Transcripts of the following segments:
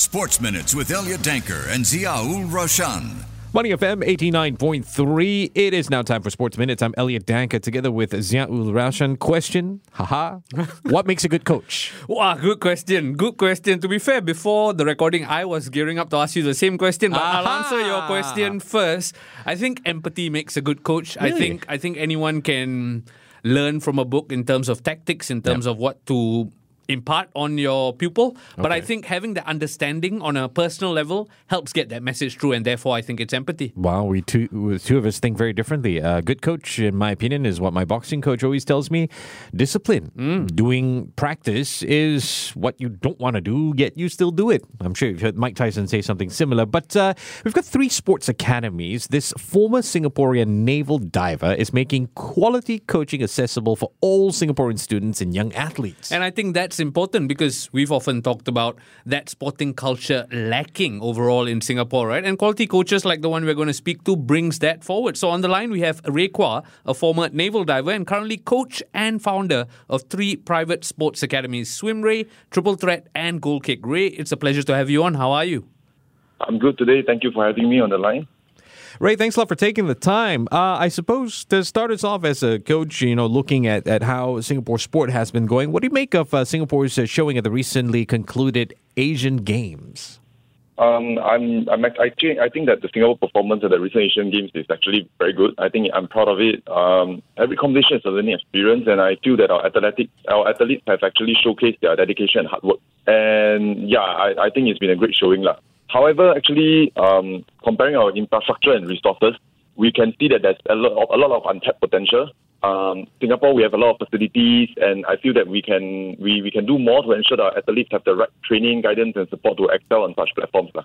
Sports Minutes with Elliot Danker and Ziaul Raushan. Money FM 89.3. It is now time for Sports Minutes. I'm Elliot Danker together with Ziaul Raushan. Question, haha, what makes a good coach? Wow, good question. Good question. To be fair, before the recording, I was gearing up to ask you the same question, but I'll answer your question first. I think empathy makes a good coach. I think I think anyone can learn from a book in terms of tactics, in terms of what to impart on your pupil. But I think having the understanding on a personal level helps get that message through, and therefore I think it's empathy. Wow, we two, two of us think very differently. A good coach, in my opinion, is what my boxing coach always tells me discipline. Doing practice is what you don't want to do, yet you still do it. I'm sure you've heard Mike Tyson say something similar. But uh, we've got three sports academies. This former Singaporean naval diver is making quality coaching accessible for all Singaporean students and young athletes. And I think that's important because we've often talked about that sporting culture lacking overall in Singapore, right? And quality coaches like the one we're going to speak to brings that forward. So on the line we have Ray Kua, a former naval diver and currently coach and founder of three private sports academies, SwimRay, Triple Threat, and GoalKick. Ray, it's a pleasure to have you on. How are you? I'm good today. Thank you for having me on the line. Ray, thanks a lot for taking the time. Uh, I suppose to start us off as a coach, you know, looking at, at how Singapore sport has been going, what do you make of uh, Singapore's uh, showing at the recently concluded Asian Games? Um, I'm, I'm think, I think that the Singapore performance at the recent Asian Games is actually very good. I think I'm proud of it. Um, every competition is a learning experience, and I feel that our athletic, our athletes have actually showcased their dedication and hard work. And yeah, I, I think it's been a great showing, lah. However, actually, um, comparing our infrastructure and resources, we can see that there's a lot of, a lot of untapped potential. Um, Singapore, we have a lot of facilities, and I feel that we can we, we can do more to ensure that our athletes have the right training, guidance, and support to excel on such platforms. lah.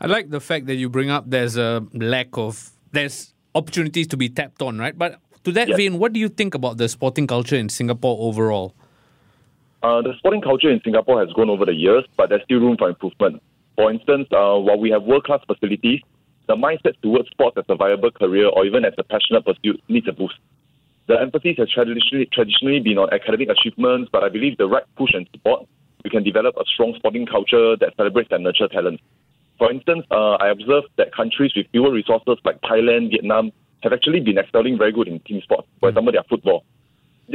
I like the fact that you bring up there's a lack of there's opportunities to be tapped on, right? But to that Yes. vein, what do you think about the sporting culture in Singapore overall? Uh, the sporting culture in Singapore has grown over the years, but there's still room for improvement. For instance, uh, while we have world-class facilities, the mindset towards sports as a viable career or even as a passionate pursuit needs a boost. The emphasis has traditionally, traditionally been on academic achievements, but I believe the right push and support, we can develop a strong sporting culture that celebrates and nurtures talent. For instance, uh, I observed that countries with fewer resources like Thailand, Vietnam, have actually been excelling very good in team sports. For example, their football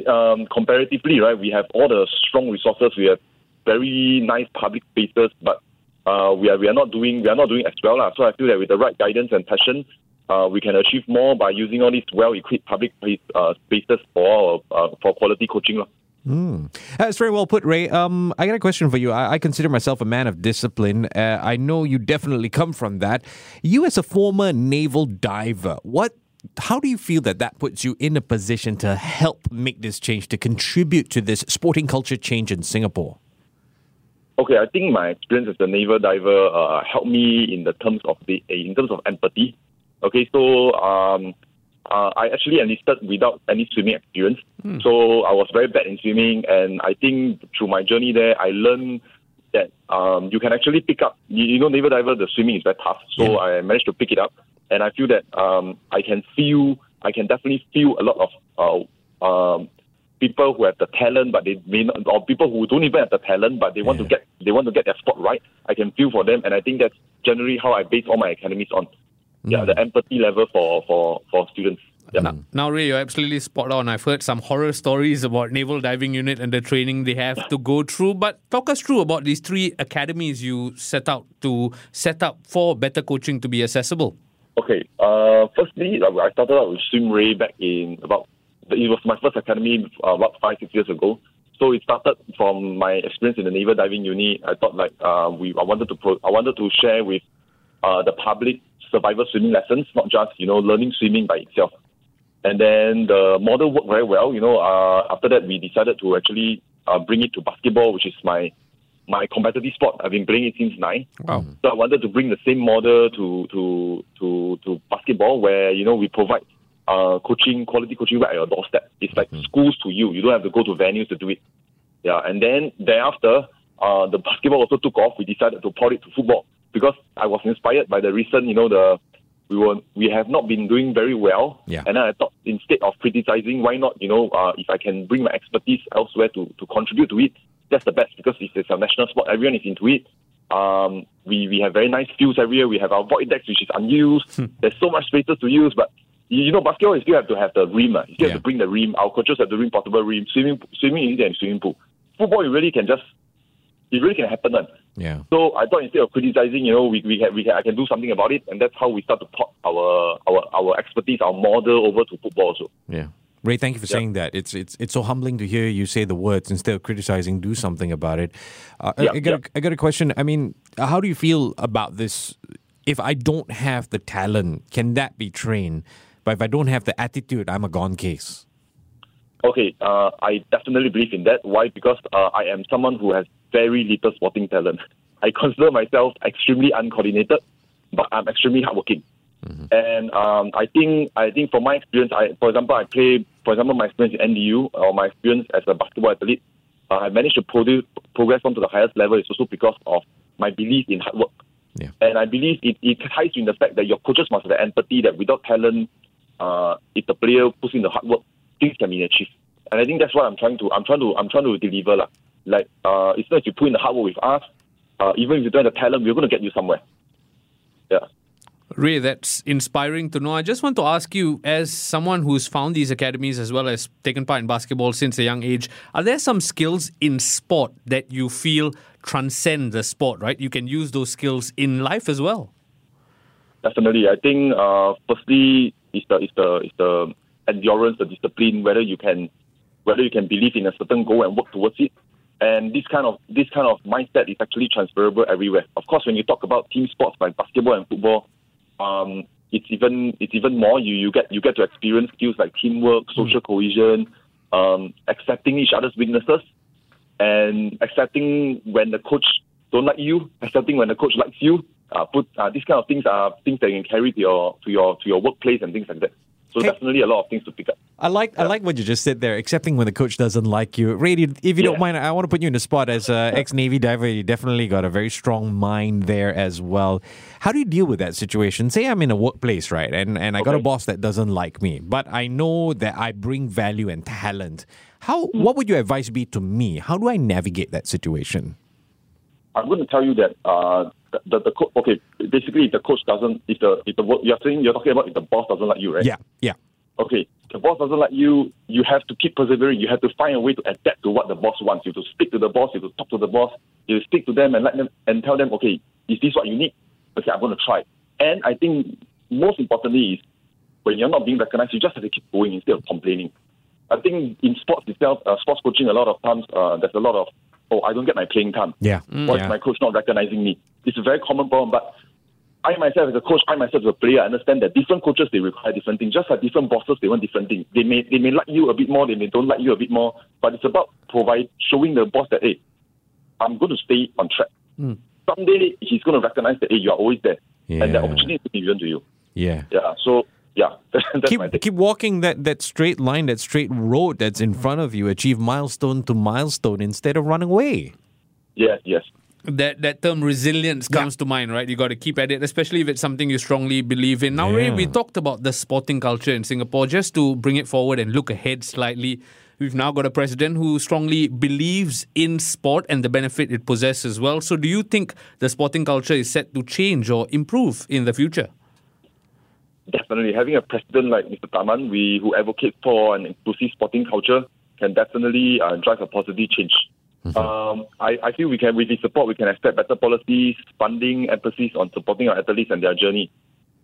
um, comparatively, right, we have all the strong resources. We have very nice public spaces, but uh, we are we are not doing we are not doing as well. lah. So I feel that with the right guidance and passion, uh, we can achieve more by using all these well-equipped public uh, spaces for uh, for quality coaching. lah. That's very well put, Ray. Um, I got a question for you. I, I consider myself a man of discipline. Uh, I know you definitely come from that. You, as a former naval diver, what? How do you feel that that puts you in a position to help make this change, to contribute to this sporting culture change in Singapore? Okay, I think my experience as a naval diver uh, helped me in the terms of the in terms of empathy. Okay, so um, uh, I actually enlisted without any swimming experience, so I was very bad in swimming, and I think through my journey there, I learned that um, you can actually pick up. You, you know, naval diver, the swimming is very tough, so I managed to pick it up, and I feel that um, I can feel, I can definitely feel a lot of uh, um, people who have the talent, but they may not, or people who don't even have the talent, but they want to get they want to get their spot right. I can feel for them, and I think that's generally how I base all my academies on. Yeah, the empathy level for for for students. Yeah. Now, Ray, you're absolutely spot on. I've heard some horror stories about Naval Diving Unit and the training they have to go through. But talk us through about these three academies you set out to set up for better coaching to be accessible. Okay. Uh, firstly, I started out with SwimRay back in about. It was my first academy uh, about five six years ago. So it started from my experience in the naval diving unit. I thought like uh, we I wanted to pro, I wanted to share with uh, the public survival swimming lessons, not just you know learning swimming by itself. And then the model worked very well. You know, uh, after that we decided to actually uh, bring it to basketball, which is my my competitive sport. I've been playing it since nine. Wow. So I wanted to bring the same model to to to to basketball, where you know we provide uh, coaching, quality coaching right at your doorstep. It's like schools to you. You don't have to go to venues to do it. Yeah, and then thereafter, uh, the basketball also took off. We decided to port it to football because I was inspired by the recent, you know, the we were we have not been doing very well. Yeah. And then I thought instead of criticizing, why not, you know, uh, if I can bring my expertise elsewhere to to contribute to it, that's the best because it's, it's a national sport. Everyone is into it. Um, we, we have very nice fields everywhere. We have our void decks, which is unused. There's so much spaces to use, but you know, basketball, you still have to have the rim. Uh. You still Yeah. have to bring the rim. Our coaches have to bring portable rim. Swimming, swimming, you need swimming pool. Football, you really can just, it really can happen. Uh. Yeah. So I thought instead of criticizing, you know, we, we, can, we can, I can do something about it, and that's how we start to port our, our, our expertise, our model over to football also. Yeah. Ray, thank you for saying that. It's it's it's so humbling to hear you say the words instead of criticizing. Do something about it. Uh, I- Yeah, I, got yeah. a, I got a question. I mean, how do you feel about this? If I don't have the talent, can that be trained? But if I don't have the attitude, I'm a gone case. Okay, uh, I definitely believe in that. Why? Because uh, I am someone who has very little sporting talent. I consider myself extremely uncoordinated, but I'm extremely hardworking. And um, I think, I think from my experience, I, for example, I play, for example, my experience in NDU or my experience as a basketball athlete, uh, I managed to produce, progress on to the highest level is also because of my belief in hard work. Yeah. And I believe it, it ties in the fact that your coaches must have the empathy that without talent, uh, if the player puts in the hard work, things can be achieved. And I think that's what I'm trying to I'm trying to I'm trying to deliver. lah. Like uh it's not if you put in the hard work with us, uh, even if you don't have the talent, we're gonna get you somewhere. Yeah. Ray, that's inspiring to know. I just want to ask you, as someone who's found these academies as well as taken part in basketball since a young age, are there some skills in sport that you feel transcend the sport, right? You can use those skills in life as well. Definitely. I think uh, firstly is the is the is the endurance, the discipline, whether you can whether you can believe in a certain goal and work towards it. And this kind of this kind of mindset is actually transferable everywhere. Of course, when you talk about team sports like basketball and football, um, it's even it's even more. You you get you get to experience skills like teamwork, social cohesion, um, accepting each other's weaknesses, and accepting when the coach don't like you, accepting when the coach likes you. Uh, put uh, these kind of things are things that you can carry to your to your to your workplace and things like that. So Okay. definitely a lot of things to pick up. I like I like what you just said there. Accepting when the coach doesn't like you. Ray, if you don't Yeah. mind, I want to put you in the spot as a ex Navy diver. You definitely got a very strong mind there as well. How do you deal with that situation? Say I'm in a workplace, right, and and I got a boss that doesn't like me, but I know that I bring value and talent. How Hmm. what would your advice be to me? How do I navigate that situation? I'm going to tell you that uh, the the, the co- okay basically if the coach doesn't if the if the you're saying you're talking about if the boss doesn't like you right? Yeah, yeah, okay the boss doesn't like you you have to keep persevering. You have to find a way to adapt to what the boss wants. You have to speak to the boss you have to talk to the boss you have to speak to them and let them and tell them okay is this what you need? Okay I'm going to try. And I think most importantly is when you're not being recognized you just have to keep going instead of complaining. I think in sports itself uh, sports coaching a lot of times uh, there's a lot of oh I don't get my playing time. Yeah, why yeah. is my coach not recognizing me? It's a very common problem, but I myself as a coach, I myself as a player, I understand that different coaches they require different things. Just like different bosses, they want different things. They may they may like you a bit more, they may don't like you a bit more, but it's about provide showing the boss that hey, I'm going to stay on track. Hmm. Someday he's going to recognize that hey, you are always there, and Yeah. the opportunity is given to you. yeah. Yeah. So yeah, that's keep keep walking that that straight line, that straight road that's in front of you. Achieve milestone to milestone instead of running away. Yes, yes. That that term resilience comes to mind, right? You got to keep at it, especially if it's something you strongly believe in. Now, Ray, we talked about the sporting culture in Singapore. Just to bring it forward and look ahead slightly, we've now got a president who strongly believes in sport and the benefit it possesses as well. So, do you think the sporting culture is set to change or improve in the future? definitely having a president like Mr. Tharman, we who advocate for an inclusive sporting culture, can definitely uh, drive a positive change. Um, I, I feel we can, with his support, we can expect better policies, funding, emphasis on supporting our athletes and their journey.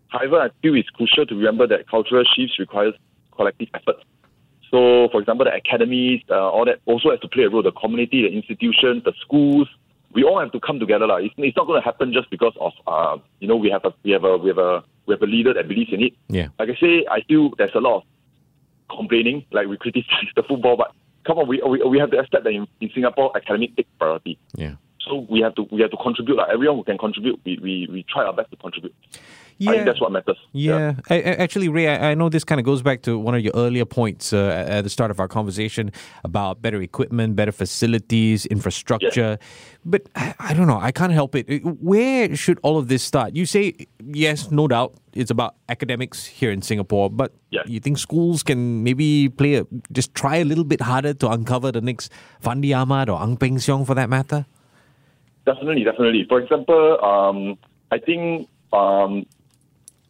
However, I feel it's crucial to remember that cultural shifts requires collective effort. So, for example, the academies, uh, all that also has to play a role. The community, the institutions, the schools, we all have to come together. lah. It's, it's not going to happen just because of, uh, you know, we have a we have a we have a we have a leader that believes in it. Yeah. Like I say, I feel there's a lot of complaining, like we criticize the football, but come on, we we, we have to accept that in, in Singapore, academic take priority. Yeah. So we have to we have to contribute. Like everyone who can contribute, we, we, we try our best to contribute. I think that's what matters. Yeah, I, I- actually, Ray, I, I know this kind of goes back to one of your earlier points uh, at the start of our conversation about better equipment, better facilities, infrastructure. But I, I don't know, I can't help it. Uh, Where should all of this start? You say, yes, no doubt, it's about academics here in Singapore, but Yeah. you think schools can maybe play a, just try a little bit harder to uncover the next Fandi Ahmad or Ang Peng Siong for that matter? Definitely, definitely. For example, um, I think um,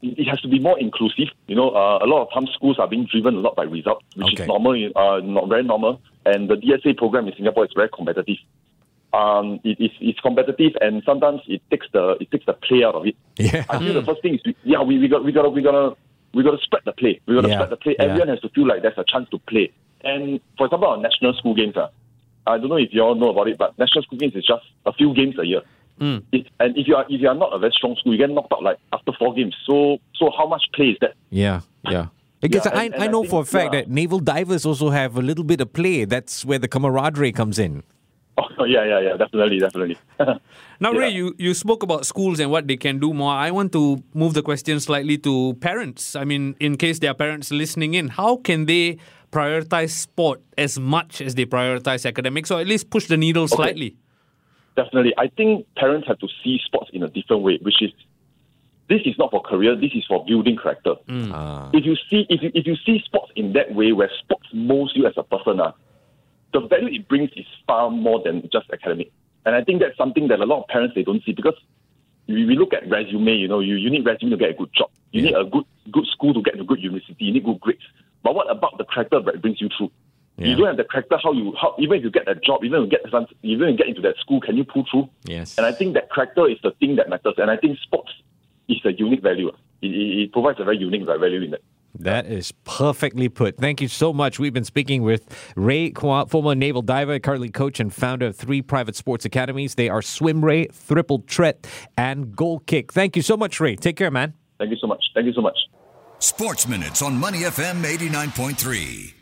it it has to be more inclusive. You know, uh, a lot of times schools are being driven a lot by results, which Okay. is normal, uh, not very normal. And the DSA program in Singapore is very competitive. Um, it, it's, it's competitive, and sometimes it takes the it takes the play out of it. Yeah. I think the first thing is, we, yeah, we, we got we got to, we got to we got to spread the play. We got to Yeah, spread the play. yeah. Everyone has to feel like there's a chance to play. And for example, our national school games, uh, I don't know if you all know about it, but national school games is just a few games a year. Mm. It, and if you are if you are not a very strong school, you get knocked out like after four games. So so how much play is that? Yeah, yeah. Because Yeah, I, and- I and I know think- for a fact yeah. that naval divers also have a little bit of play. That's where the camaraderie comes in. Oh yeah, yeah, yeah, definitely, definitely. Now, Yeah. Ray, you, you spoke about schools and what they can do more. I want to move the question slightly to parents. I mean, in case there are parents listening in, how can they prioritize sport as much as they prioritize academics, or at least push the needle slightly? Definitely. I think parents have to see sports in a different way, which is this is not for career, this is for building character. If you see if you, if you see sports in that way where sports molds you as a person, uh, the value it brings is far more than just academic. And I think that's something that a lot of parents they don't see because we, we look at resume, you know, you, you need resume to get a good job. You need a good good school to get into a good university, you need good grades. But what about the character that brings you through? Yeah. You don't have the character. How you how even if you get a job, even if you get some, even if you get into that school, can you pull through? Yes. And I think that character is the thing that matters. And I think sports is a unique value. It, it, it provides a very unique value in that. That is perfectly put. Thank you so much. We've been speaking with Ray Kua, former naval diver, currently coach and founder of three private sports academies. They are SwimRay, Triple Threat, and GoalKick. Thank you so much, Ray. Take care, man. Thank you so much. Thank you so much. Sports Minutes on Money FM 89.3.